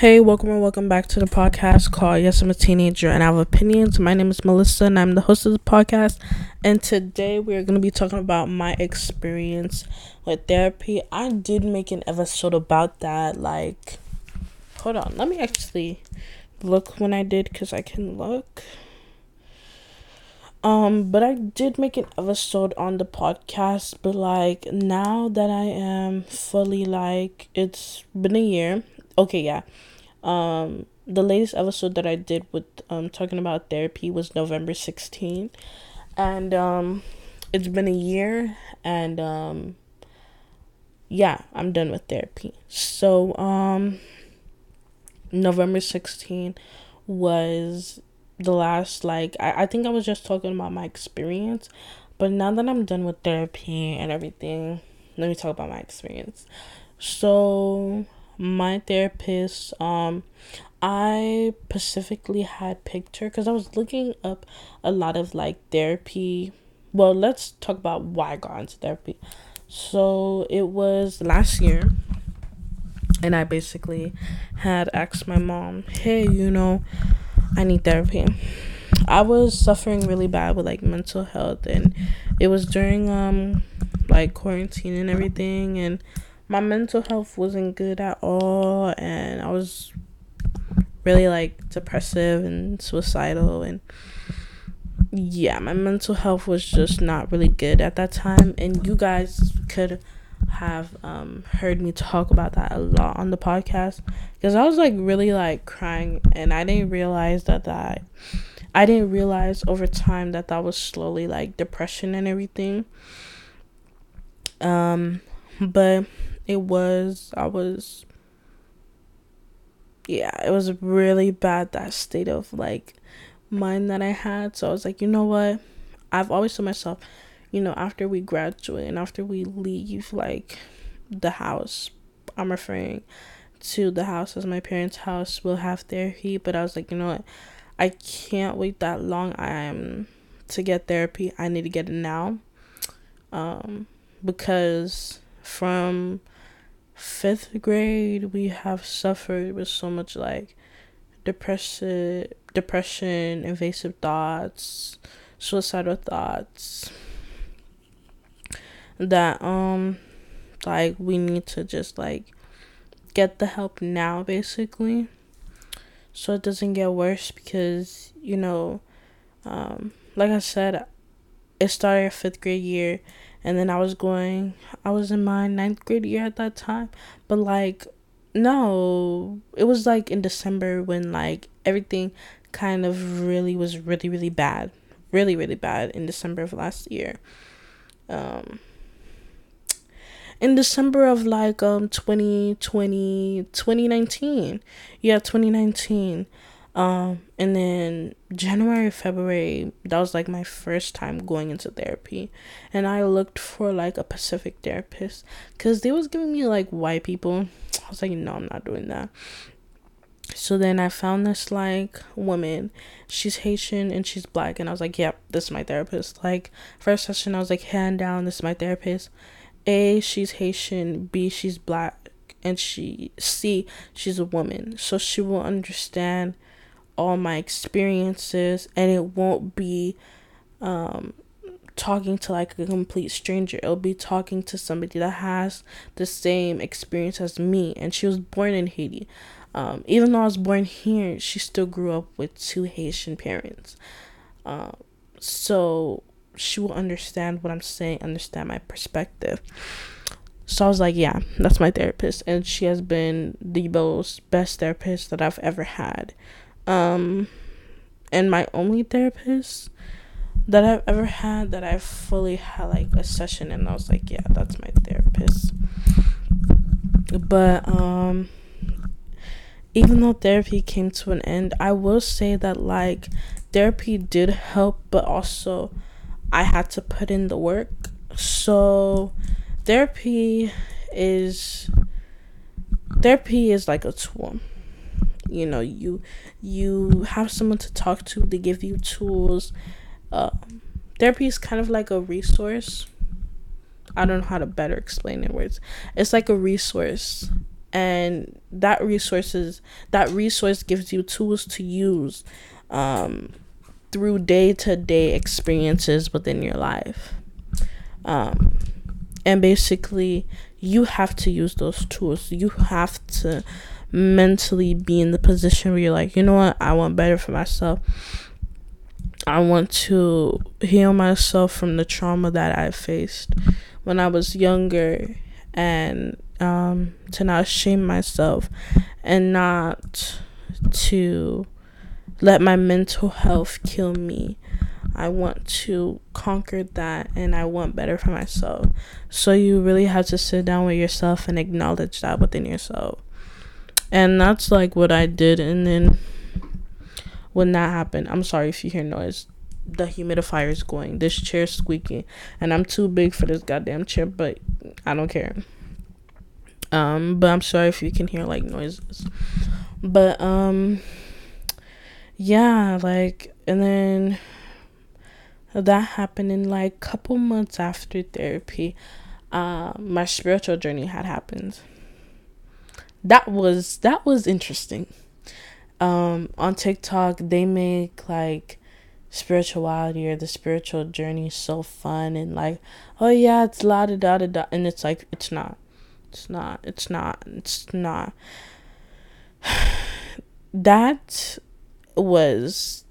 Hey, welcome and welcome back to the podcast called Yes, I'm a Teenager and I Have Opinions. My name is Melissa and I'm the host of the podcast. And today we're going to be talking about my experience with therapy. I did make an episode about that. Like, hold on, let me actually look when I did because I can look. Um, but I did make an episode on the podcast, but like now that I am fully like it's been a year. Okay, yeah. Um the latest episode that I did with um talking about therapy was November 16th. And um it's been a year and um yeah, I'm done with therapy. So um November 16 was the last like I, I think I was just talking about my experience. But now that I'm done with therapy and everything, let me talk about my experience. So my therapist, um I specifically had picked her because I was looking up a lot of like therapy. Well, let's talk about why I got into therapy. So it was last year, and I basically had asked my mom, hey, you know, I need therapy. I was suffering really bad with like mental health and it was during um like quarantine and everything and my mental health wasn't good at all and I was really like depressive and suicidal and yeah, my mental health was just not really good at that time and you guys could have um heard me talk about that a lot on the podcast because I was like really like crying and I didn't realize that that I didn't realize over time that that was slowly like depression and everything. Um but it was I was yeah, it was really bad that state of like mind that I had. So I was like, you know what? I've always told myself you know, after we graduate and after we leave, like, the house, I'm referring to the house as my parents' house, we'll have therapy. But I was like, you know what? I can't wait that long. I'm to get therapy. I need to get it now. Um, because from fifth grade, we have suffered with so much like depression, depression, invasive thoughts, suicidal thoughts that um like we need to just like get the help now basically. So it doesn't get worse because you know um like i said it started fifth grade year and then i was going i was in my ninth grade year at that time. But like no it was like in december when like everything kind of really was really really bad. Really really bad in december of last year. Um in December of like um 2020 2019 yeah 2019 um and then January February that was like my first time going into therapy and I looked for like a Pacific therapist cuz they was giving me like white people I was like no I'm not doing that so then I found this like woman. She's Haitian and she's black. And I was like, yep, this is my therapist. Like, first session, I was like, hand down, this is my therapist. A, she's Haitian, B, she's black, and she C, she's a woman. So she will understand all my experiences and it won't be um talking to like a complete stranger. It'll be talking to somebody that has the same experience as me and she was born in Haiti. Um, even though I was born here, she still grew up with two Haitian parents. Um, so she will understand what I'm saying, understand my perspective. So I was like, yeah, that's my therapist, and she has been the most best therapist that I've ever had. Um, and my only therapist that I've ever had that I fully had like a session, and I was like, yeah, that's my therapist. But um, even though therapy came to an end, I will say that like therapy did help, but also I had to put in the work. So therapy is therapy is like a tool. You know, you you have someone to talk to, they give you tools. Uh, therapy is kind of like a resource. I don't know how to better explain it words. It's like a resource and that resources that resource gives you tools to use um, through day-to-day experiences within your life um, and basically you have to use those tools you have to mentally be in the position where you're like you know what i want better for myself i want to heal myself from the trauma that i faced when i was younger and um, to not shame myself and not to let my mental health kill me. I want to conquer that and I want better for myself. So you really have to sit down with yourself and acknowledge that within yourself. And that's like what I did and then when that happened, I'm sorry if you hear noise. The humidifier is going. This chair's squeaking and I'm too big for this goddamn chair, but I don't care. Um, but I'm sorry if you can hear like noises. But um yeah, like and then that happened in like couple months after therapy. Uh, my spiritual journey had happened. That was that was interesting. Um, on TikTok, they make like spirituality or the spiritual journey so fun and like, oh yeah, it's la da da da da, and it's like it's not it's not. It's not. It's not. that was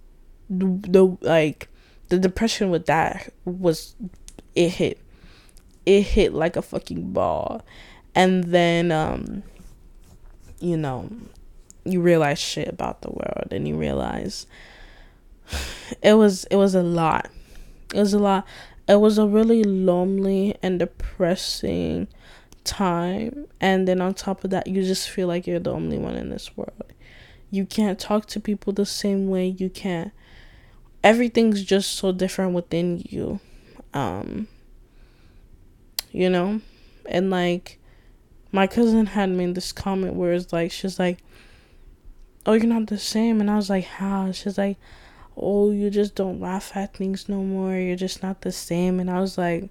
the like the depression with that was it hit it hit like a fucking ball and then um you know you realize shit about the world and you realize it was it was a lot. It was a lot. It was a really lonely and depressing time. And then on top of that you just feel like you're the only one in this world. You can't talk to people the same way. You can't. Everything's just so different within you. Um you know? And like my cousin had made this comment where it's like she's like oh you're not the same and i was like how she's like oh you just don't laugh at things no more you're just not the same and i was like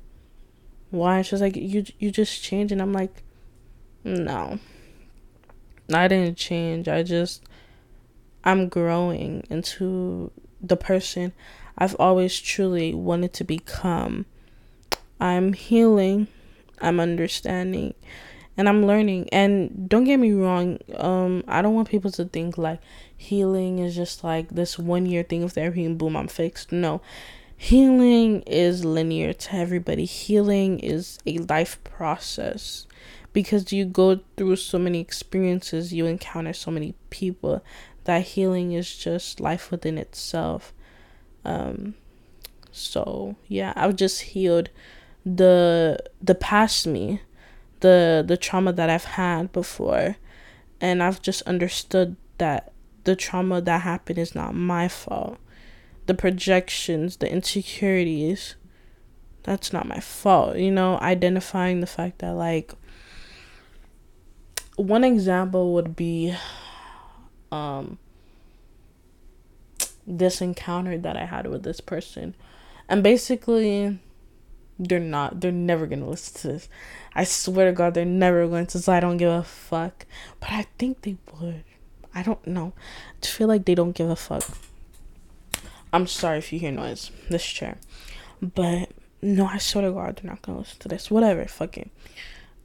why? She's like, you you just changed, and I'm like, no, I didn't change. I just I'm growing into the person I've always truly wanted to become. I'm healing. I'm understanding and I'm learning. And don't get me wrong, um, I don't want people to think like healing is just like this one year thing of therapy and boom, I'm fixed. No, healing is linear to everybody. Healing is a life process because you go through so many experiences, you encounter so many people that healing is just life within itself. Um so yeah, I've just healed the the past me, the the trauma that I've had before, and I've just understood that the trauma that happened is not my fault the projections, the insecurities, that's not my fault. You know, identifying the fact that, like, one example would be um, this encounter that I had with this person. And basically, they're not, they're never gonna listen to this. I swear to God, they're never going to, so I don't give a fuck. But I think they would. I don't know. I feel like they don't give a fuck. I'm sorry if you hear noise. This chair. But no, I swear to God, they're not gonna listen to this. Whatever, fucking.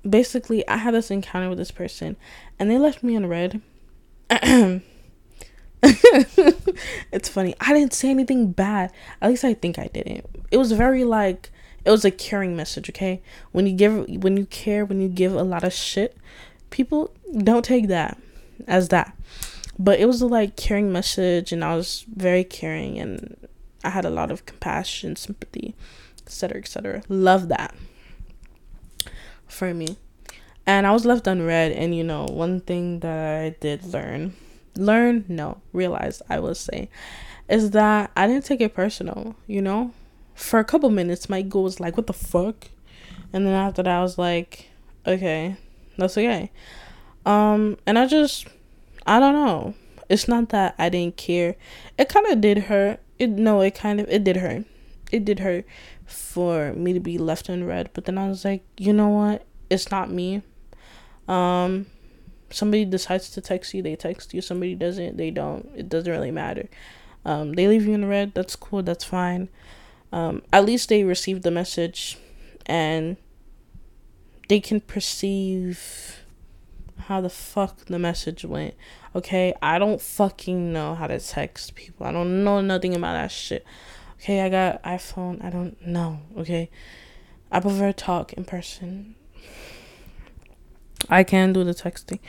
Basically, I had this encounter with this person, and they left me on read. it's funny. I didn't say anything bad. At least I think I didn't. It was very like it was a caring message. Okay, when you give, when you care, when you give a lot of shit, people don't take that as that. But it was a like caring message and i was very caring and i had a lot of compassion sympathy etc etc love that for me. And i was left unread and you know one thing that i did learn learn no realize i will say is that i didn't take it personal you know for a couple minutes my goal was like what the fuck and then after that i was like okay that's okay um and i just I don't know. It's not that I didn't care. It kind of did hurt. It no, it kind of it did hurt. It did hurt for me to be left unread. But then I was like, you know what? It's not me. Um, Somebody decides to text you, they text you. Somebody doesn't, they don't. It doesn't really matter. Um, they leave you in the red. That's cool. That's fine. Um, at least they received the message, and they can perceive how the fuck the message went. Okay, I don't fucking know how to text people. I don't know nothing about that shit. Okay, I got iPhone. I don't know. Okay, I prefer talk in person. I can do the texting.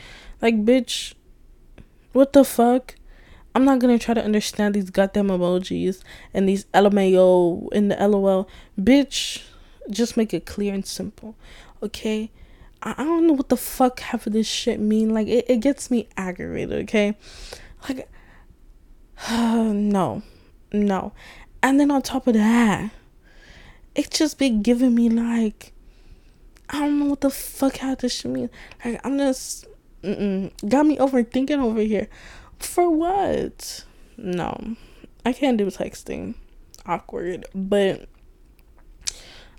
Like, bitch, what the fuck? I'm not gonna try to understand these goddamn emojis and these LMAO and the LOL. Bitch, just make it clear and simple. Okay? I, I don't know what the fuck half of this shit mean. Like, it, it gets me aggravated, okay? Like, uh, no. No. And then on top of that, it just be giving me like I don't know what the fuck how this shit mean. Like I'm just got me overthinking over here. For what? No, I can't do texting. Awkward, but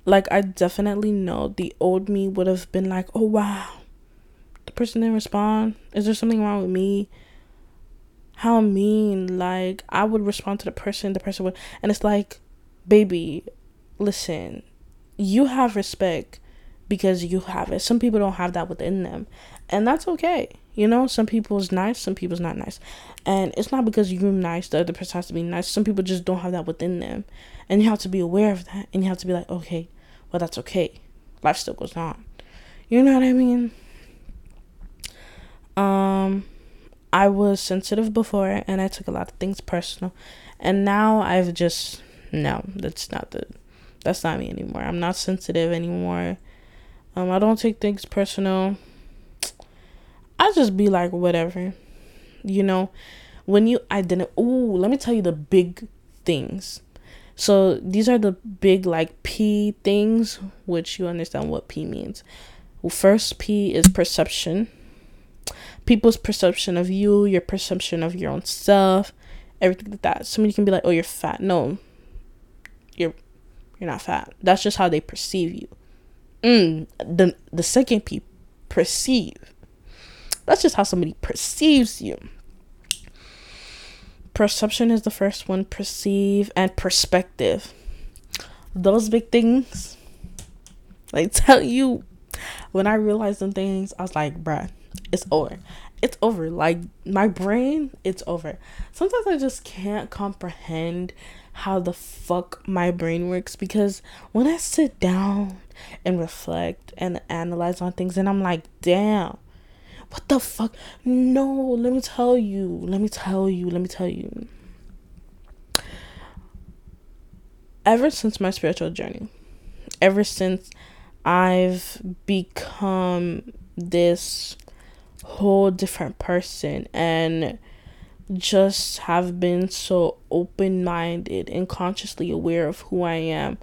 like I definitely know the old me would have been like, oh wow, the person didn't respond. Is there something wrong with me? How mean? Like I would respond to the person, the person would, and it's like, baby, listen, you have respect because you have it. Some people don't have that within them. And that's okay. You know, some people is nice, some people's not nice. And it's not because you're nice, the other person has to be nice. Some people just don't have that within them. And you have to be aware of that. And you have to be like, okay, well, that's okay. Life still goes on. You know what I mean? Um, I was sensitive before and I took a lot of things personal. And now I've just, no, that's not the, that's not me anymore. I'm not sensitive anymore. Um, I don't take things personal. I just be like, whatever. You know, when you identify, ooh, let me tell you the big things. So these are the big like P things, which you understand what P means. Well, first P is perception. People's perception of you, your perception of your own self, everything like that. Somebody can be like, "Oh, you're fat." No, you're you're not fat. That's just how they perceive you. Mm, the the second P, perceive. That's just how somebody perceives you. Perception is the first one, perceive and perspective. Those big things. I tell you, when I realized them things, I was like, bruh, it's over. It's over. Like my brain, it's over. Sometimes I just can't comprehend how the fuck my brain works because when I sit down and reflect and analyze on things and I'm like, damn, what the fuck? No, let me tell you, let me tell you, let me tell you. Ever since my spiritual journey, ever since I've become this whole different person and just have been so open minded and consciously aware of who I am,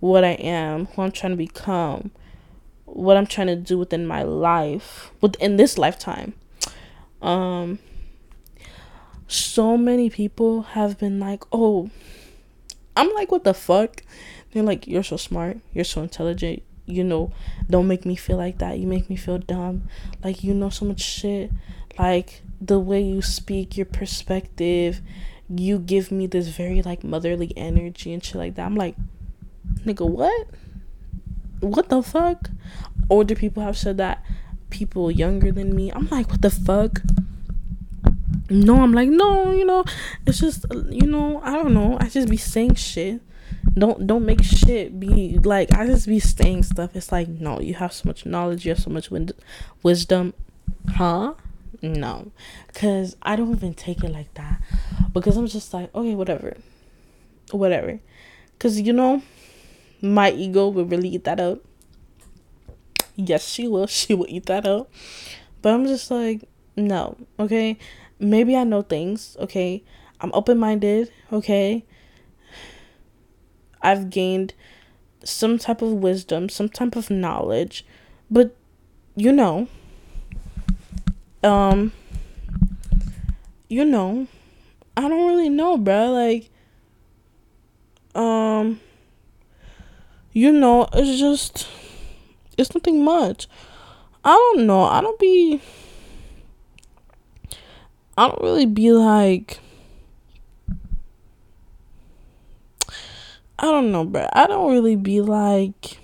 what I am, who I'm trying to become, what I'm trying to do within my life, within this lifetime. Um, so many people have been like, oh, I'm like, what the fuck? They're like, you're so smart, you're so intelligent, you know, don't make me feel like that. You make me feel dumb. Like, you know so much shit. Like, the way you speak, your perspective, you give me this very like motherly energy and shit like that. I'm like, nigga, what? What the fuck? Older people have said that. People younger than me. I'm like, what the fuck? No, I'm like, no, you know, it's just, you know, I don't know. I just be saying shit. Don't don't make shit be like I just be saying stuff. It's like no, you have so much knowledge, you have so much win- wisdom, huh? No, because I don't even take it like that. Because I'm just like, okay, whatever. Whatever. Because, you know, my ego will really eat that up. Yes, she will. She will eat that up. But I'm just like, no, okay? Maybe I know things, okay? I'm open minded, okay? I've gained some type of wisdom, some type of knowledge, but you know, um you know i don't really know bro like um you know it's just it's nothing much i don't know i don't be I don't really be like I don't know, bro. I don't really be like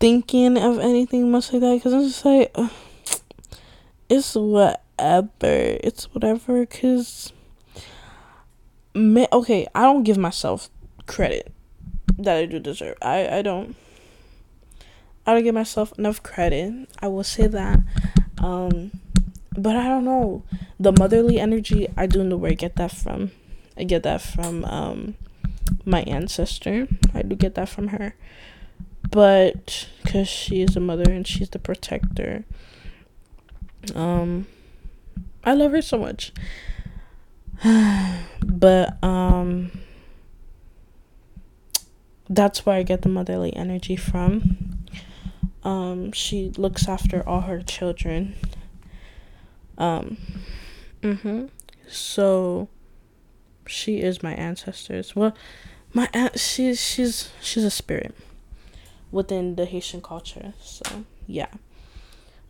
thinking of anything much like that because I'm just like, uh, it's whatever. It's whatever because, me. okay, I don't give myself credit that I do deserve. I, I don't. I don't give myself enough credit. I will say that. Um, but I don't know. The motherly energy, I do know where I get that from. I get that from um, my ancestor. I do get that from her. But because she is a mother and she's the protector, um, I love her so much. but um, that's where I get the motherly energy from. Um, she looks after all her children. Um, mhm. So she is my ancestors. Well, my aunt she's she's she's a spirit within the Haitian culture. So, yeah.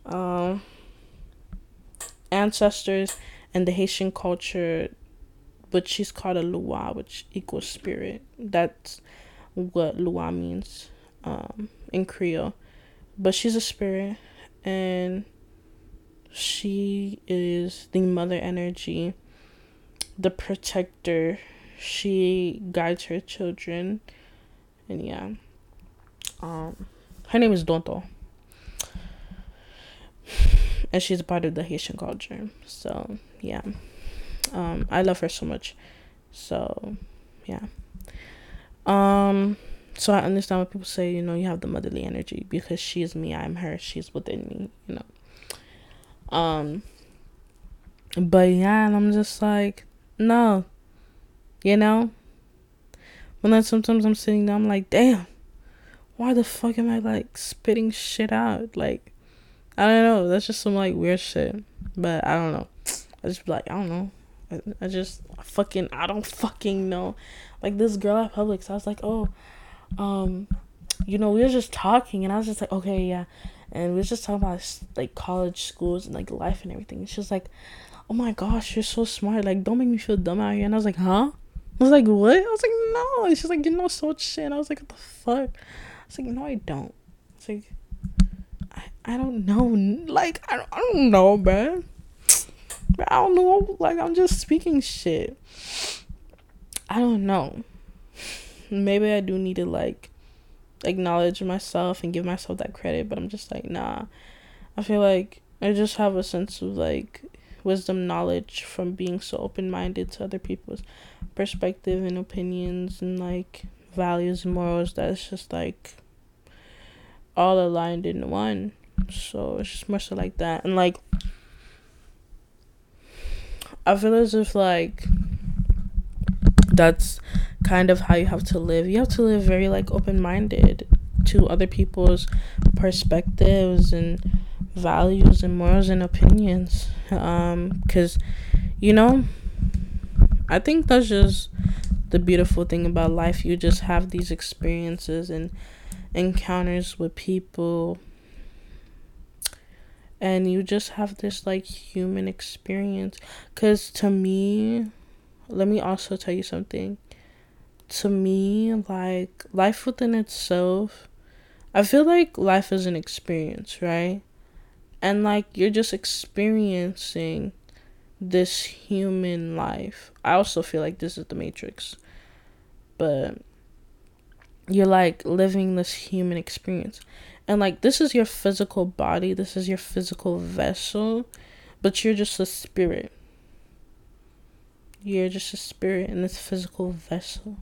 Um ancestors and the Haitian culture which she's called a Lwa, which equals spirit. That's what Lwa means um, in Creole. But she's a spirit and she is the mother energy, the protector. She guides her children. And yeah. Um her name is Danto. And she's a part of the Haitian culture. So yeah. Um I love her so much. So yeah. Um so I understand what people say, you know, you have the motherly energy because she's me, I'm her, she's within me, you know. Um but yeah, and I'm just like, no. You know? But then sometimes I'm sitting there, I'm like, damn, why the fuck am I like spitting shit out? Like, I don't know. That's just some like weird shit. But I don't know. I just like, I don't know. I, I just fucking, I don't fucking know. Like this girl at Publix, I was like, oh, um, you know, we were just talking, and I was just like, okay, yeah, and we were just talking about like college schools and like life and everything. And she was like, oh my gosh, you're so smart. Like, don't make me feel dumb out here. And I was like, huh? I was like, what? I was like, no. And she's like, you know so much shit. And I was like, what the fuck? I was like, no, I don't. It's like, I, I don't know. Like, I I don't know, man. I don't know. Like, I'm just speaking shit. I don't know maybe I do need to like acknowledge myself and give myself that credit, but I'm just like, nah. I feel like I just have a sense of like wisdom knowledge from being so open minded to other people's perspective and opinions and like values and morals that's just like all aligned in one. So it's just more so like that. And like I feel as if like that's kind of how you have to live. You have to live very like open minded to other people's perspectives and values and morals and opinions. Um, cause you know, I think that's just the beautiful thing about life. You just have these experiences and encounters with people and you just have this like human experience because to me let me also tell you something to me, like life within itself, I feel like life is an experience, right? And like you're just experiencing this human life. I also feel like this is the Matrix. But you're like living this human experience. And like this is your physical body, this is your physical vessel, but you're just a spirit. You're just a spirit in this physical vessel.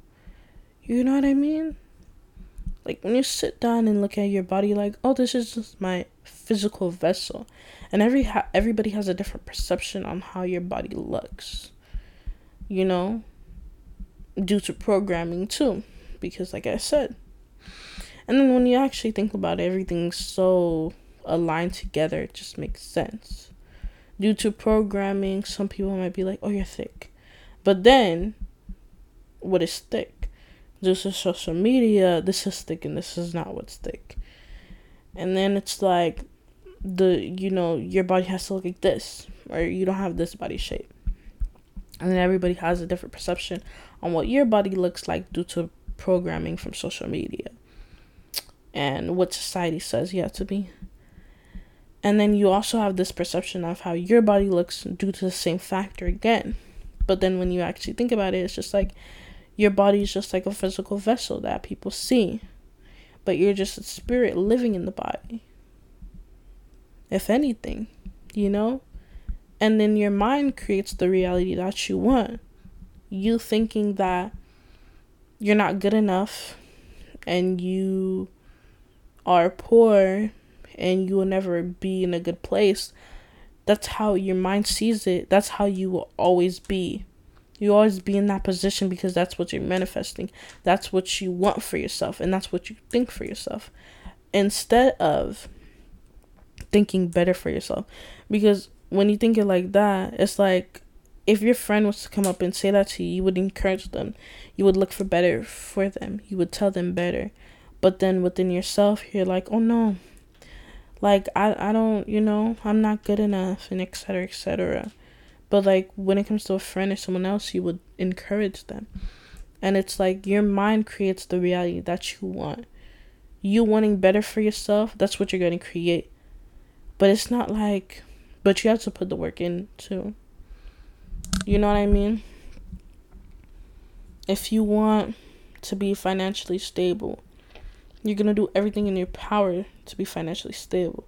You know what I mean? Like when you sit down and look at your body, like, oh, this is just my physical vessel, and every ha- everybody has a different perception on how your body looks. You know, due to programming too, because like I said, and then when you actually think about it, everything's so aligned together, it just makes sense. Due to programming, some people might be like, oh, you're thick. But then, what is thick? this is social media, this is thick and this is not what's thick. And then it's like the you know your body has to look like this or you don't have this body shape. And then everybody has a different perception on what your body looks like due to programming from social media. And what society says you have to be. And then you also have this perception of how your body looks due to the same factor again but then when you actually think about it it's just like your body is just like a physical vessel that people see but you're just a spirit living in the body if anything, you know? And then your mind creates the reality that you want. You thinking that you're not good enough and you are poor and you will never be in a good place. That's how your mind sees it. That's how you will always be. You always be in that position because that's what you're manifesting. That's what you want for yourself and that's what you think for yourself. Instead of thinking better for yourself. Because when you think it like that, it's like if your friend was to come up and say that to you, you would encourage them. You would look for better for them. You would tell them better. But then within yourself, you're like, oh no. Like, I, I don't, you know, I'm not good enough, and etc. etc. But like, when it comes to a friend or someone else, you would encourage them. And it's like your mind creates the reality that you want. You wanting better for yourself, that's what you're going to create. But it's not like, but you have to put the work in too. You know what I mean? If you want to be financially stable, you're going to do everything in your power to be financially stable.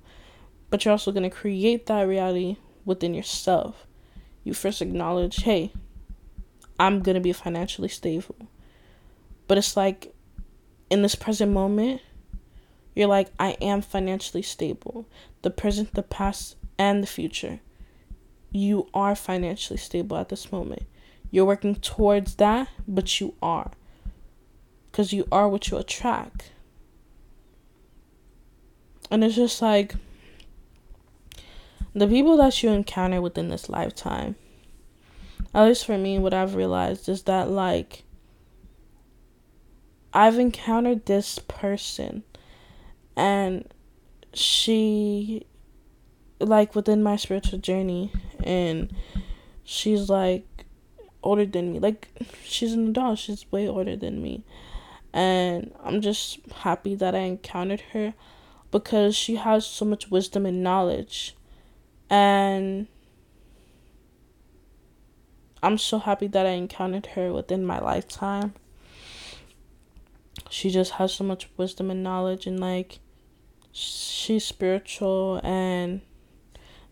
But you're also going to create that reality within yourself. You first acknowledge, hey, I'm going to be financially stable. But it's like in this present moment, you're like, I am financially stable. The present, the past, and the future. You are financially stable at this moment. You're working towards that, but you are. Because you are what you attract. And it's just like the people that you encounter within this lifetime, at least for me, what I've realized is that, like, I've encountered this person and she like within my spiritual journey and she's like older than me. Like she's an adult. She's way older than me. And i'm just happy that i encountered her because she has so much wisdom and knowledge and i'm so happy that i encountered her within my lifetime she just has so much wisdom and knowledge and like she's spiritual and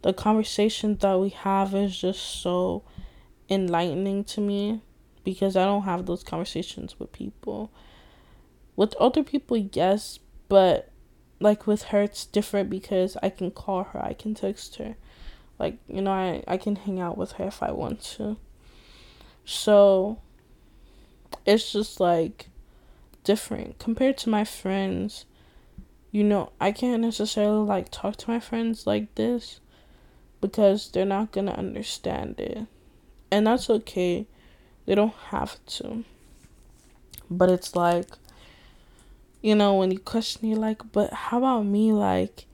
the conversation that we have is just so enlightening to me because I don't have those conversations with people. With other people, yes, but like with her, it's different because I can call her, I can text her. Like, you know, I, I can hang out with her if I want to. So, it's just like different compared to my friends you know, I can't necessarily like talk to my friends like this because they're not going to understand it. And that's okay. They don't have to. But it's like, you know, when you question, you're like, but how about me? Like,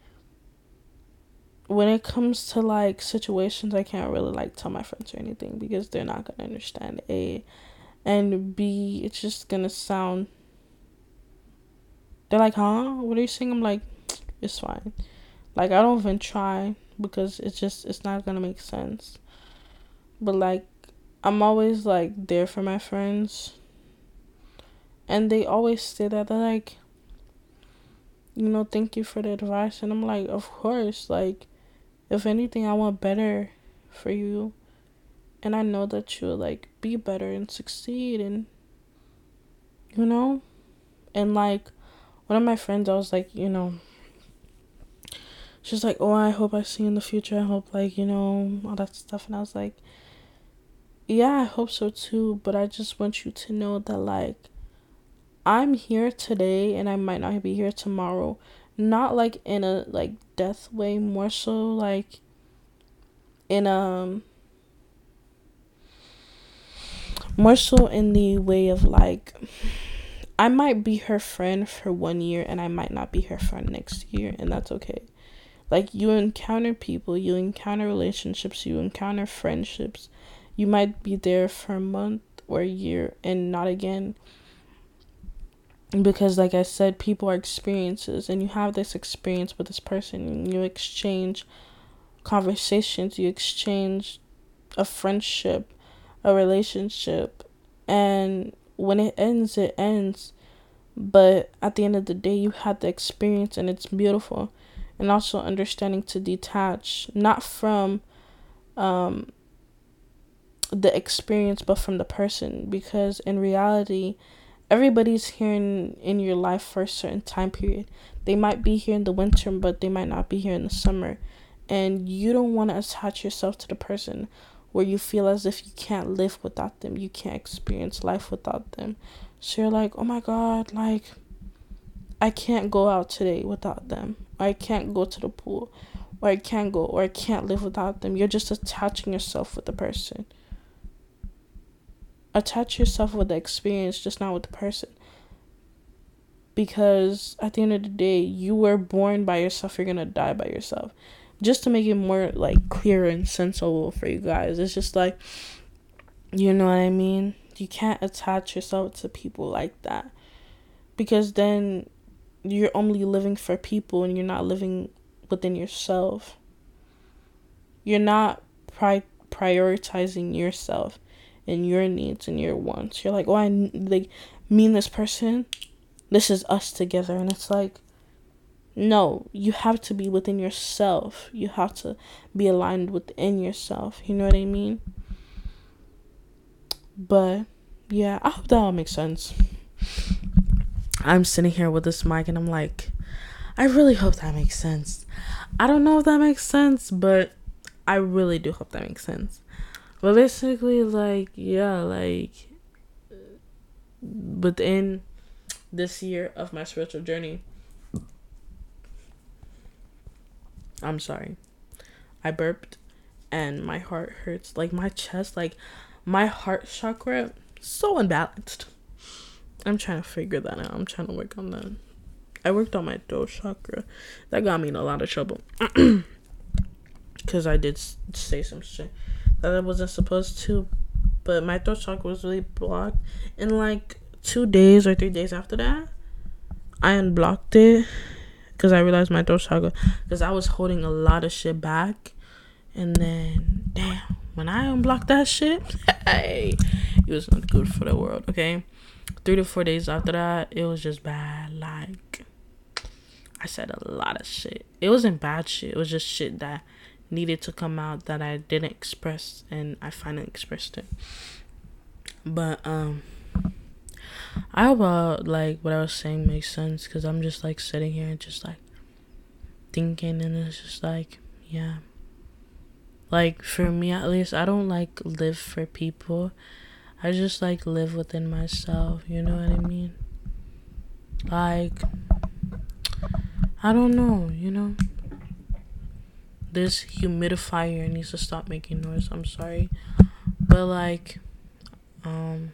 when it comes to like situations, I can't really like tell my friends or anything because they're not to understand A. And B, it's just to sound they're like, huh? What are you saying? I'm like, it's fine. Like, I don't even try because it's just, it's not gonna make sense. But, like, I'm always, like, there for my friends. And they always say that. They're like, you know, thank you for the advice. And I'm like, of course. Like, if anything, I want better for you. And I know that you'll, like, be better and succeed. And, you know? And, like, one of my friends, I was like, you know, she's like, oh, I hope I see you in the future. I hope, like, you know, all that stuff. And I was like, yeah, I hope so too. But I just want you to know that, like, I'm here today and I might not be here tomorrow. Not like in a like death way, more so like in um more so in the way of like I might be her friend for one year and I might not be her friend next year, and that's okay. Like you encounter people, you encounter relationships, you encounter friendships. You might be there for a month or a year and not again. Because like I said, people are experiences and you have this experience with this person and you exchange conversations, you exchange a friendship, a relationship, and when it ends, it ends. But at the end of the day, you had the experience and it's beautiful and also understanding to detach not from um, the experience but from the person because in reality everybody's here in, in your life for a certain time period they might be here in the winter but they might not be here in the summer and you don't want to attach yourself to the person where you feel as if you can't live without them you can't experience life without them so you're like oh my god like I can't go out today without them. Or I can't go to the pool. Or I can't go or I can't live without them. You're just attaching yourself with the person. Attach yourself with the experience, just not with the person. Because at the end of the day, you were born by yourself, you're gonna die by yourself. Just to make it more like clear and sensible for you guys. It's just like you know what I mean? You can't attach yourself to people like that. Because then you're only living for people and you're not living within yourself. You're not pri- prioritizing yourself and your needs and your wants. You're like, oh, I like mean this person. This is us together, and it's like, no, you have to be within yourself. You have to be aligned within yourself. You know what I mean? But yeah, I hope that all makes sense. I'm sitting here with this mic and I'm like, I really hope that makes sense. I don't know if that makes sense, but I really do hope that makes sense. But basically, like, yeah, like, within this year of my spiritual journey, I'm sorry, I burped and my heart hurts. Like, my chest, like, my heart chakra, so unbalanced. I'm trying to figure that out. I'm trying to work on that. I worked on my throat chakra. That got me in a lot of trouble. Because I did say some shit that I wasn't supposed to. But my throat chakra was really blocked. And like two days or three days after that, I unblocked it. Because I realized my throat chakra. Because I was holding a lot of shit back. And then, damn, when I unblocked that shit, hey, it was not good for the world, okay? three to four days after that, it was just bad. Like, I said a lot of shit. It wasn't bad shit. It was just shit that needed to come out that I didn't express, and I finally expressed it. But um, I hope uh, like what I was saying makes sense because I'm just like sitting here and just like thinking, and it's just like yeah. Like for me at least, I don't like live for people. I just like live within myself, you know what I mean? Like I don't know, you know. This humidifier needs to stop making noise. I'm sorry. But like um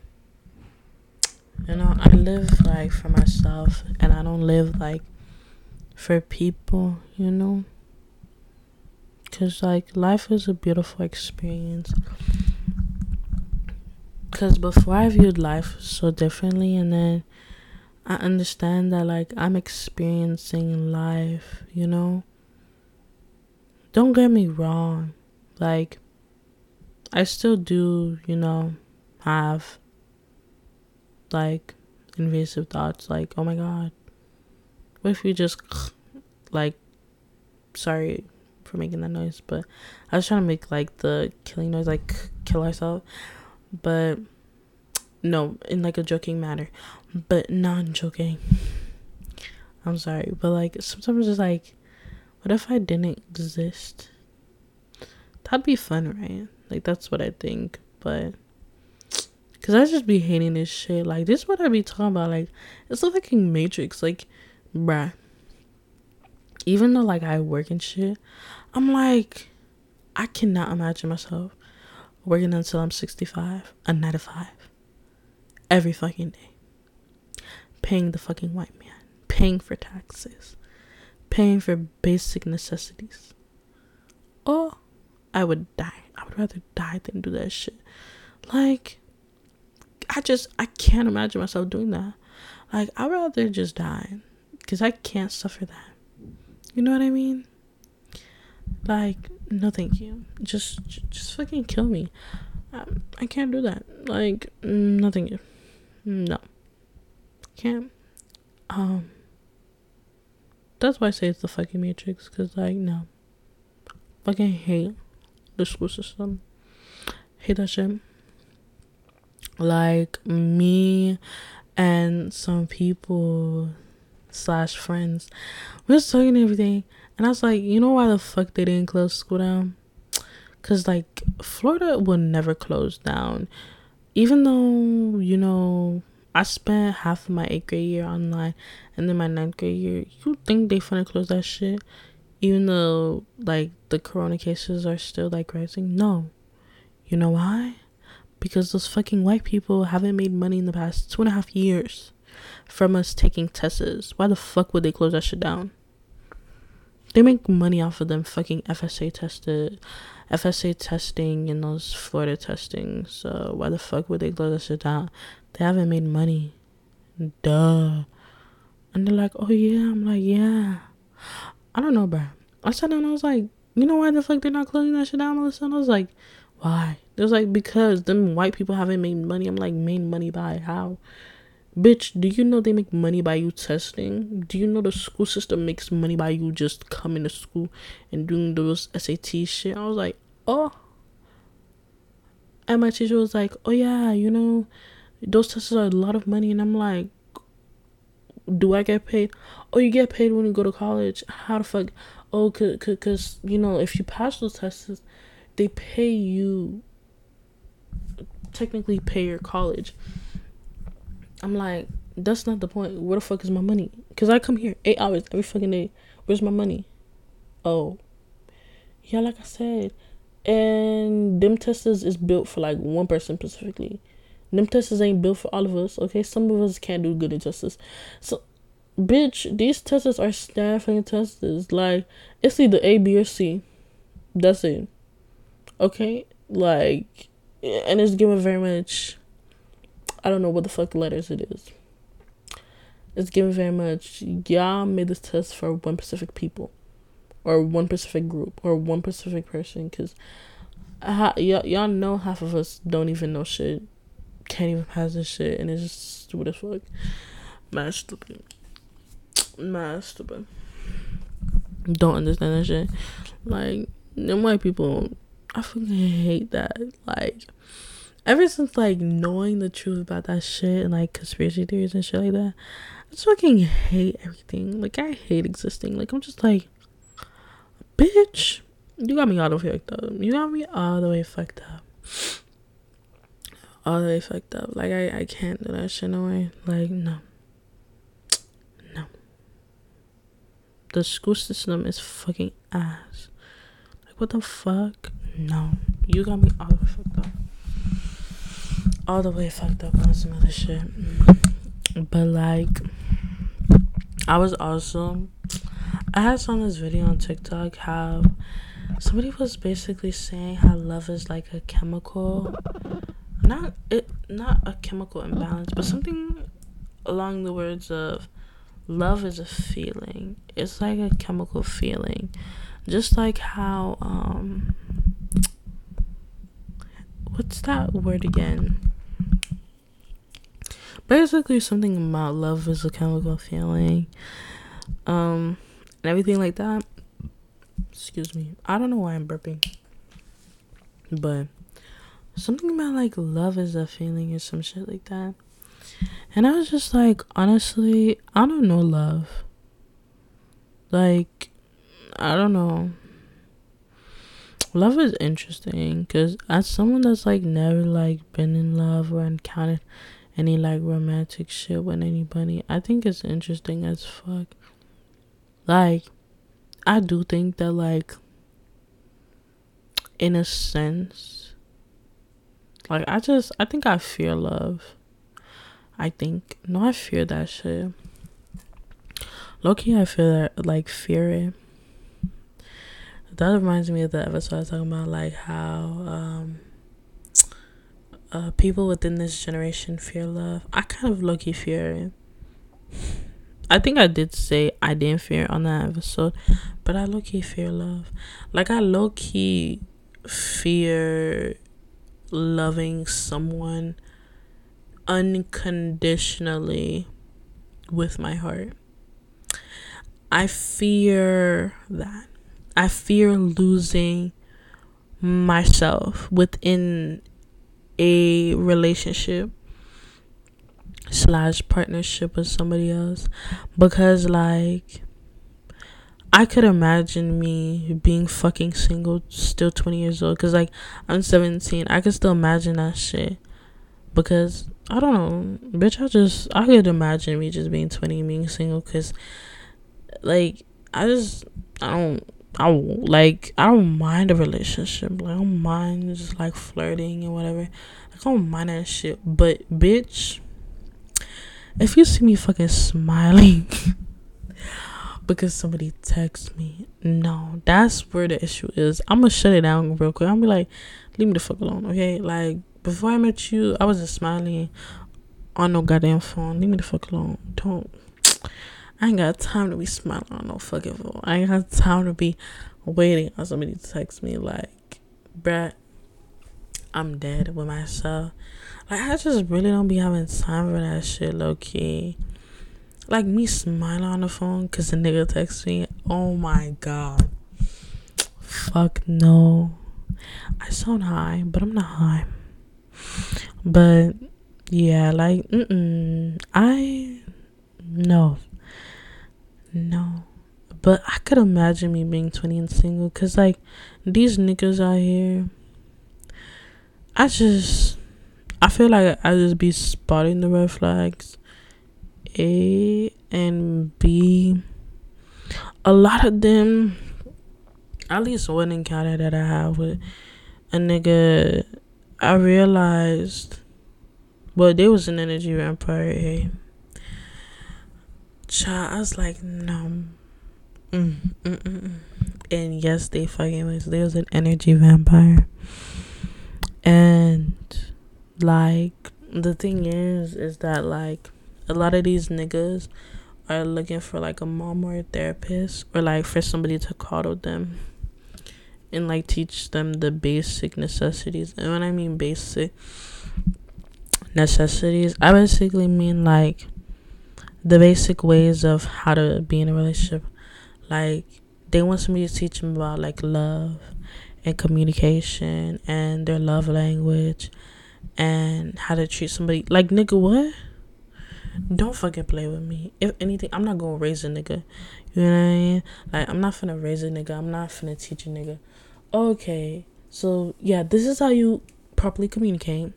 you know, I live like for myself and I don't live like for people, you know? Cuz like life is a beautiful experience because before I viewed life so differently, and then I understand that like I'm experiencing life, you know. Don't get me wrong, like I still do, you know, have like invasive thoughts like, oh my god, what if you just like, sorry for making that noise, but I was trying to make like the killing noise, like kill ourselves but no, in like a joking manner, but non joking. I'm sorry, but like sometimes it's like, what if I didn't exist? That'd be fun, right? Like that's what I think, but cause I just be hating this shit. Like this is what I be talking about. Like it's a fucking Matrix. Like, bruh. Even though like I work and shit, I'm like, I cannot imagine myself working until I'm 65, a 9 to 5, every fucking day, paying the fucking white man, paying for taxes, paying for basic necessities. Oh, I would die. I would rather die than do that shit. Like, I just, I can't imagine myself doing that. Like, I'd rather just die because I can't suffer that. You know what I mean? Like, no, thank you. Just, just fucking kill me. I, I can't do that. Like, mm, nothing. Mm, no, can't. Um, that's why I say it's the fucking Matrix. Cause like, no, fucking hate the school system. Hate that shit. Like me and some people slash friends, we was talking everything, and I was like, you know why the fuck they didn't close school down? Cause like Florida will never close down, even though you know I spent half of my eighth grade year online, and then my ninth grade year. You think they finna close that shit? Even though like the corona cases are still like rising. No, you know why? Because those fucking white people haven't made money in the past two and a half years from us taking tests. Why the fuck would they close that shit down? They make money off of them fucking FSA tested, FSA testing and those Florida testing. So why the fuck would they close that shit down? They haven't made money. Duh. And they're like, oh yeah. I'm like, yeah. I don't know, bro. I sat down I was like, you know why the fuck they're not closing that shit down? I was like, why? It was like, because them white people haven't made money. I'm like, made money by how? Bitch, do you know they make money by you testing? Do you know the school system makes money by you just coming to school and doing those SAT shit? I was like, oh. And my teacher was like, oh yeah, you know, those tests are a lot of money and i'm like do i get paid? Oh you get paid when you go to college. How the fuck? Oh because you know if you pass those tests they pay you technically pay your college. I'm like that's not the point. Where the fuck is my money? Because i come here eight hours every fucking day. Where's my money? Oh yeah like i said and them testers is built for like one person specifically them tests ain't built for all of us, okay? Some of us can't do good in tests. So, bitch, these tests are staffing tests. Like, it's either A, B, or C. That's it. Okay? Like, and it's given very much. I don't know what the fuck the letters it is. It's given very much. Y'all made this test for one specific people, or one specific group, or one specific person. Cause, y'all know half of us don't even know shit can't even pass this shit, and it's just stupid as fuck. Mad stupid. Mad stupid. Don't understand that shit. Like, them white people, I fucking hate that. Like, ever since, like, knowing the truth about that shit and, like, conspiracy theories and shit like that, I just fucking hate everything. Like, I hate existing. Like, I'm just like, bitch, you got me all the way fucked up. You got me all the way fucked up all the way fucked up. Like I, I can't do that shit no way. Like no. No. The school system is fucking ass. Like what the fuck? No. You got me all the way fucked up. All the way fucked up on some other shit. Mm. But like I was also I had saw this video on TikTok how somebody was basically saying how love is like a chemical not it not a chemical imbalance, but something along the words of love is a feeling. It's like a chemical feeling. Just like how um what's that word again? Basically something about love is a chemical feeling. Um and everything like that. Excuse me. I don't know why I'm burping. But something about like love is a feeling or some shit like that. And I was just like, honestly, I don't know love. Like, I don't know. Love is interesting because as someone that's like never like been in love or encountered any like romantic shit with anybody, I think it's interesting as fuck. Like, I do think that like, in a sense, like I just I think I fear love. I think no I fear that shit. low key, I feel like fear it. That reminds me of the episode I was talking about, like how um, uh, people within this generation fear love. I kind of low fear it. I think I did say I didn't fear on that episode, but I low key fear love. Like I low key fear loving someone unconditionally with my heart. I fear that. I fear losing myself within a relationship slash partnership with somebody else because like I could imagine me being fucking single still 20 years old cuz like I'm 17 I could still imagine that shit. Because I don't know bitch I just I could imagine me just being 20 being single cuz like I just I don't I don't, like I don't mind a relationship. Like I don't mind just like flirting and whatever. Like, I don't mind that shit. But bitch if you see me fucking smiling because somebody texts me, no, that's where the issue is. I'm gonna shut it down real quick. I'm gonna be like, leave me the fuck alone, okay? Like before I met you, I was just smiling on no goddamn phone. Leave me the fuck alone. Don't. I ain't got time to be smiling on no fucking phone. I ain't got time to be waiting on somebody to text me like, bruh, I'm dead with myself. Like I just really don't be having time for that shit, low key. Like me smiling on the phone because the nigga texts me. Oh my god. Fuck no. I sound high, but I'm not high. But yeah, like mm I no. No. But I could imagine me being 20 and single cuz like these niggas out here I just I feel like I just be spotting the red flags. A and B. A lot of them, at least one encounter that I have with a nigga, I realized, well, there was an energy vampire. Hey, child, I was like, no. Mm, mm, mm, mm. and yes, they fucking was. There was an energy vampire. And like the thing is is that like a lot of these niggas are looking for like a mom or a therapist or like for somebody to coddle them and like teach them the basic necessities. And when I mean basic necessities, I basically mean like the basic ways of how to be in a relationship. Like they want somebody to teach them about like love and communication and their love language and how to treat somebody. Like, nigga, what? Don't fucking play with me. If anything, I'm not gonna raise a nigga. You know what I mean? Like, I'm not finna raise a nigga. I'm not finna teach a nigga. Okay, so yeah, this is how you properly communicate.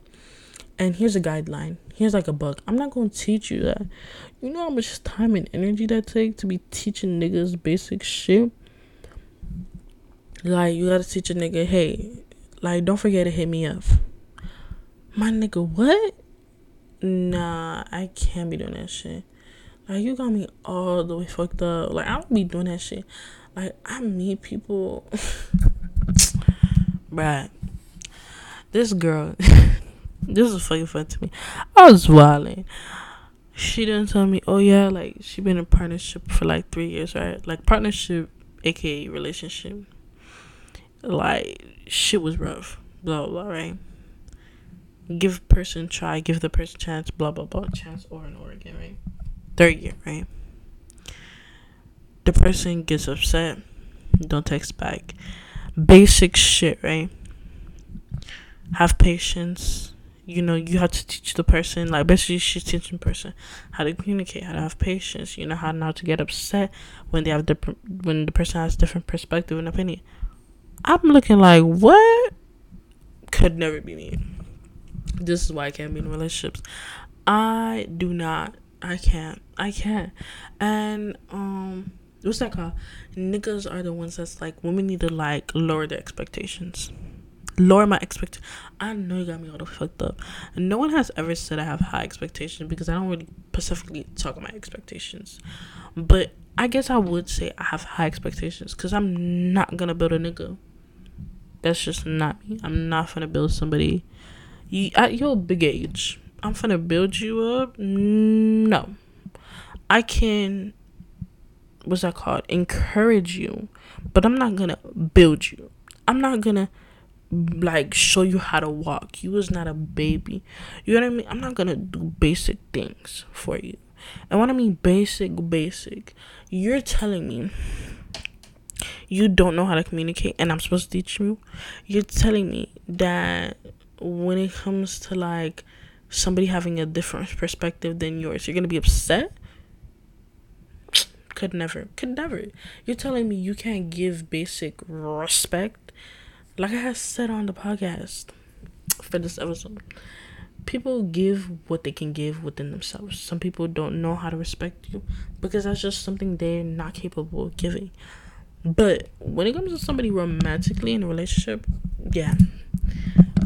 And here's a guideline. Here's like a book. I'm not gonna teach you that. You know how much time and energy that take to be teaching niggas basic shit? Like, you gotta teach a nigga, hey, like, don't forget to hit me up. My nigga, what? Nah, I can't be doing that shit. Like, you got me all the way fucked up. Like, I don't be doing that shit. Like, I meet people. Bruh. This girl. this is fucking fun to me. I was wilding. She didn't tell me, oh yeah, like, she been in partnership for like three years, right? Like, partnership, aka relationship like shit was rough, blah blah, right? Give person try, give the person chance, blah blah blah, chance over and over again, right? Third year, right? The person gets upset, don't text back. Basic shit, right? Have patience. You know, you have to teach the person, like basically she's teaching the person how to communicate, how to have patience, you know, how not to get upset when they have different when the person has different perspective and opinion I'm looking like, what? Could never be me. This is why I can't be in relationships. I do not. I can't. I can't. And um, what's that called? Niggas are the ones that's like women need to like lower their expectations. lower my expectations. I know you got me all the fucked up. No one has ever said I have high expectations because I don't really specifically talk about my expectations. But I guess I would say I have high expectations because I'm not gonna build a nigga. That's just not me. I'm not gonna build somebody. You, at your big age, I'm gonna build you up. No, I can. What's that called? Encourage you, but I'm not gonna build you. I'm not gonna like show you how to walk. You was not a baby. You know what I mean? I'm not gonna do basic things for you. And when I mean basic, basic, you're telling me you don't know how to communicate and I'm supposed to teach you. You're telling me that when it comes to like somebody having a different perspective than yours, you're gonna be upset? Could never. Could never. You're telling me you can't give basic respect? Like I have said on the podcast for this episode people give what they can give within themselves. Some people don't know how to respect you because that's just something they're not capable of giving. But when it comes to somebody romantically in a relationship, yeah.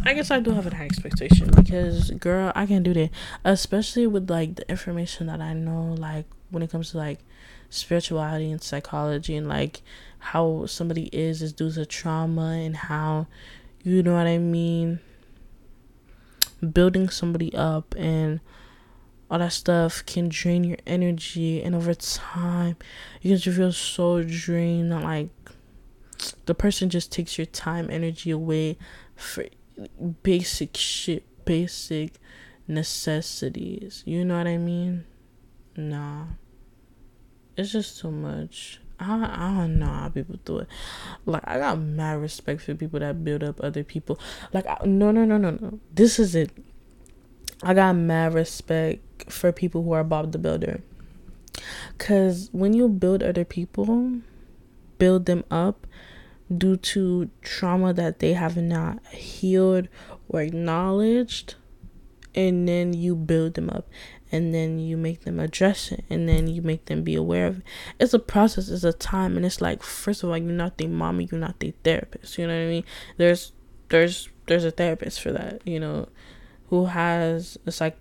I guess I do have a high expectation because girl, I can do that. Especially with like the information that I know, like when it comes to like spirituality and psychology and like how somebody is is due to trauma and how you know what I mean building somebody up and all that stuff can drain your energy and over time you can feel so drained that like the person just takes your time energy away for basic shit basic necessities you know what i mean nah it's just too much I, I don't know how people do it. Like I got mad respect for people that build up other people. Like I, no no no no no. This is it. I got mad respect for people who are Bob the Builder. Cause when you build other people, build them up due to trauma that they have not healed or acknowledged, and then you build them up and then you make them address it and then you make them be aware of it. It's a process, it's a time and it's like first of all you're not the mommy, you're not the therapist. You know what I mean? There's there's there's a therapist for that, you know, who has a psych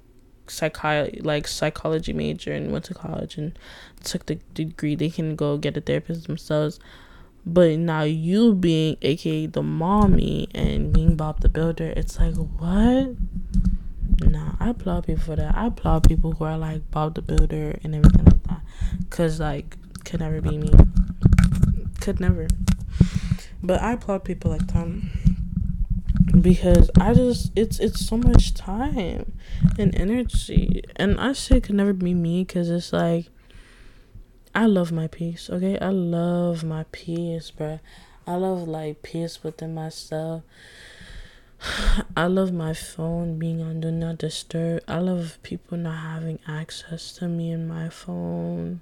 psychi like psychology major and went to college and took the degree. They can go get a therapist themselves. But now you being aka the mommy and being Bob the Builder, it's like what? Nah, I applaud people for that. I applaud people who are like Bob the Builder and everything like that. Cause like could never be me. Could never. But I applaud people like Tom because I just it's it's so much time and energy, and I say it could never be me because it's like I love my peace. Okay, I love my peace, bruh. I love like peace within myself. I love my phone being on do not disturb. I love people not having access to me and my phone.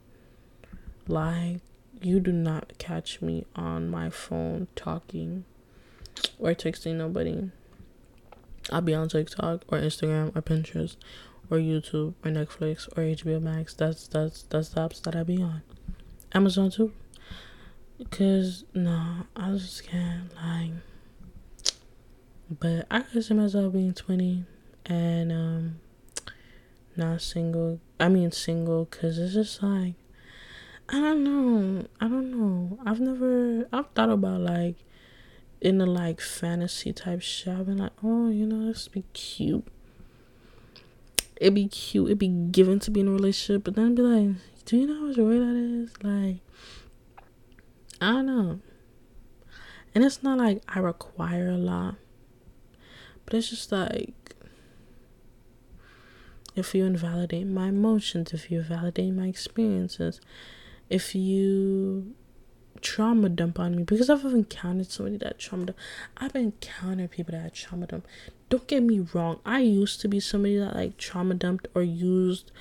Like, you do not catch me on my phone talking or texting nobody. I'll be on TikTok or Instagram or Pinterest or YouTube or Netflix or HBO Max. That's that's that's the apps that I be on. Amazon too. Cause no, I just can't like but I see myself being 20 and um not single. I mean single cuz it's just like I don't know. I don't know. I've never I've thought about like in a like fantasy type shit. I've like, oh, you know, this be cute. It'd be cute. It'd be given to be in a relationship, but then be like, do you know how much work that is? Like, I don't know. And it's not like I require a lot. But it's just like if you invalidate my emotions, if you validate my experiences, if you trauma dump on me because I've encountered somebody that trauma dump. I've encountered people that trauma dump. Don't get me wrong. I used to be somebody that like trauma dumped or used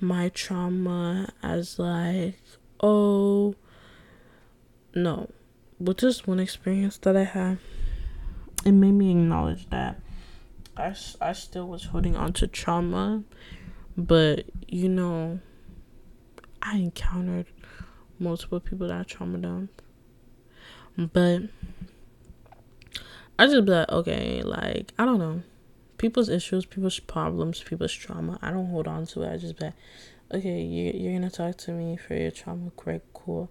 my trauma as like, oh, no. But this one experience that I had, it made me acknowledge that I, I still was holding on to trauma, but you know, I encountered multiple people that trauma dump. But I just be like, okay, like I don't know, people's issues, people's problems, people's trauma. I don't hold on to it. I just be like, okay, you you're gonna talk to me for your trauma, correct? Cool.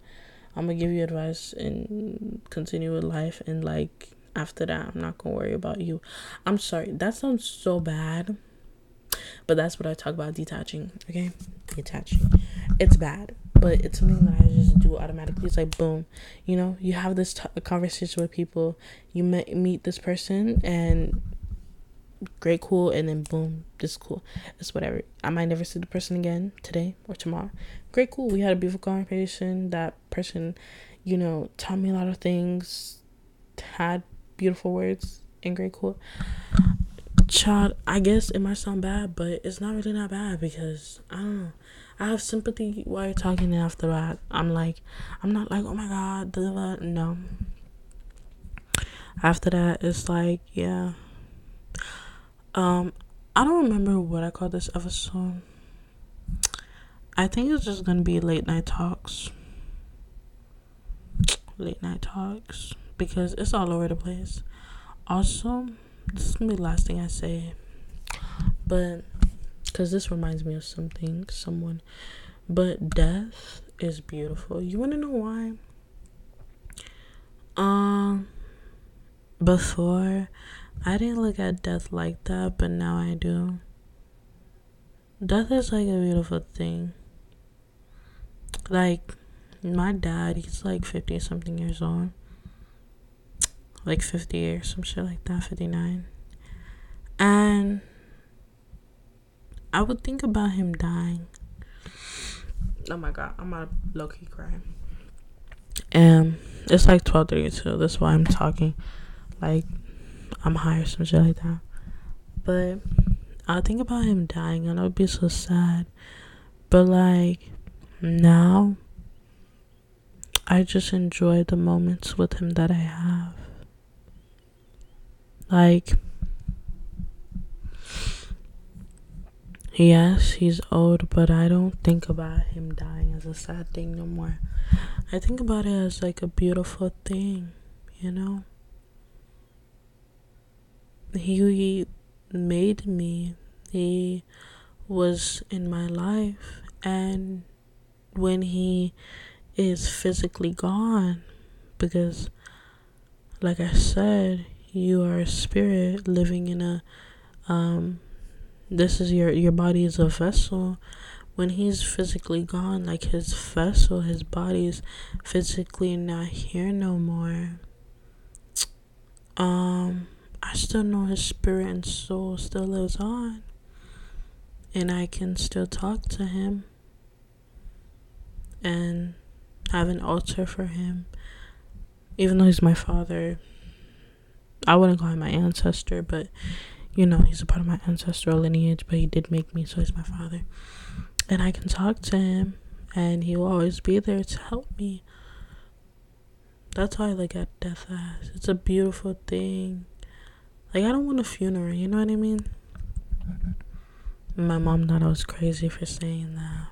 I'm gonna give you advice and continue with life, and like after that, I'm not gonna worry about you. I'm sorry, that sounds so bad, but that's what I talk about detaching. Okay, detaching. It's bad but it's something that I just do automatically. It's like boom, you know, you have this t- conversation with people, you met, meet this person, and great, cool, and then boom, this cool. It's whatever. I might never see the person again today or tomorrow. Great, cool. We had a beautiful conversation. That person, you know, taught me a lot of things, had beautiful words, and great, cool. Child, I guess it might sound bad, but it's not really not bad because I don't know. I have sympathy while you're talking, and after that, I'm like, I'm not like, oh my god, blah, blah. no. After that, it's like, yeah. Um, I don't remember what I called this episode. I think it's just gonna be late night talks. Late night talks because it's all over the place. Also, this is gonna be the last thing I say, but because this reminds me of something, someone. But death is beautiful. You want to know why? Um, before I didn't look at death like that, but now I do. Death is like a beautiful thing. Like my dad, he's like fifty something years old. Like fifty or some shit like that, fifty nine. And I would think about him dying. Oh my god, I'm a low key crying. And it's like twelve thirty two. That's why I'm talking. Like I'm high or some shit like that. But I think about him dying and I would be so sad. But like now I just enjoy the moments with him that I have. Like Yes, he's old, but I don't think about him dying as a sad thing no more. I think about it as like a beautiful thing, you know? He made me, he was in my life, and when he is physically gone, because, like I said, you are a spirit living in a um this is your your body is a vessel. When he's physically gone like his vessel his body is physically not here no more. Um i still know his spirit and soul still lives on. And i can still talk to him and have an altar for him. Even though he's my father i wouldn't call him my ancestor but you know, he's a part of my ancestral lineage, but he did make me, so he's my father. And I can talk to him, and he will always be there to help me. That's how I look at death as. It's a beautiful thing. Like, I don't want a funeral, you know what I mean? My mom thought I was crazy for saying that.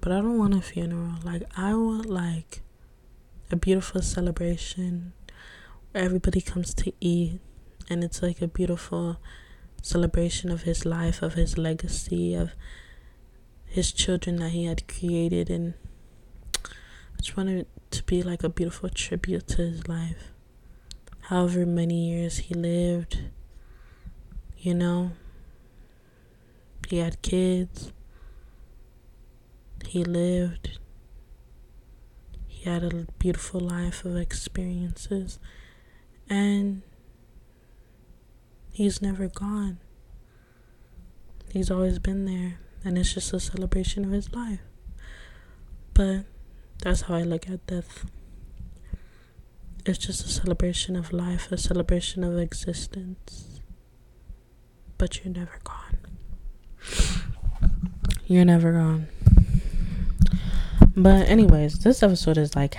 But I don't want a funeral. Like, I want, like, a beautiful celebration where everybody comes to eat and it's like a beautiful celebration of his life, of his legacy, of his children that he had created, and I just wanted it to be like a beautiful tribute to his life. However many years he lived, you know, he had kids, he lived, he had a beautiful life of experiences, and He's never gone. He's always been there, and it's just a celebration of his life. But that's how I look at death. It's just a celebration of life, a celebration of existence. But you're never gone. You're never gone. But, anyways, this episode is like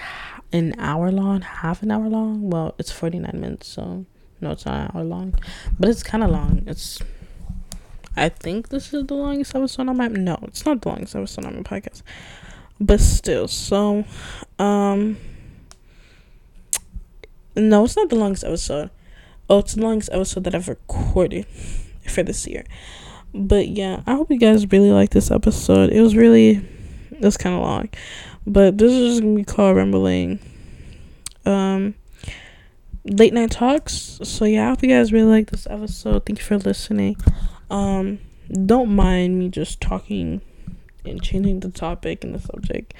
an hour long, half an hour long. Well, it's 49 minutes, so no, it's not hour long, but it's kind of long. It's. I think this is the longest episode on my. No, it's not the longest episode on my podcast, but still. So, um. No, it's not the longest episode. Oh, it's the longest episode that I've recorded for this year. But yeah, I hope you guys really like this episode. It was really it was kind of long, but this is gonna be called rambling. Um, late night talks. So yeah, I hope you guys really like this episode. Thank you for listening. Um, don't mind me just talking and changing the topic and the subject.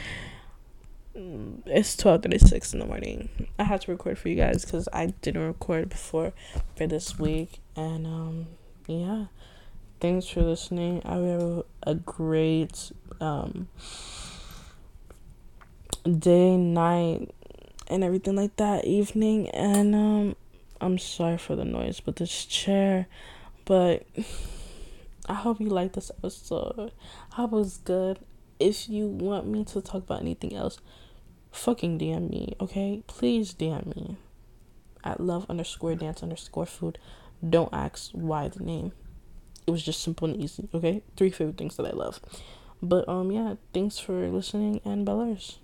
It's twelve thirty six in the morning. I had to record for you guys because I didn't record before for this week, and um, yeah. Thanks for listening. I have a great um day, night, and everything like that evening. And um, I'm sorry for the noise, but this chair. But I hope you like this episode. I hope it was good. If you want me to talk about anything else, fucking DM me, okay? Please DM me at love underscore dance underscore food. Don't ask why the name. It was just simple and easy, okay? Three favorite things that I love. But um yeah, thanks for listening and Bellers.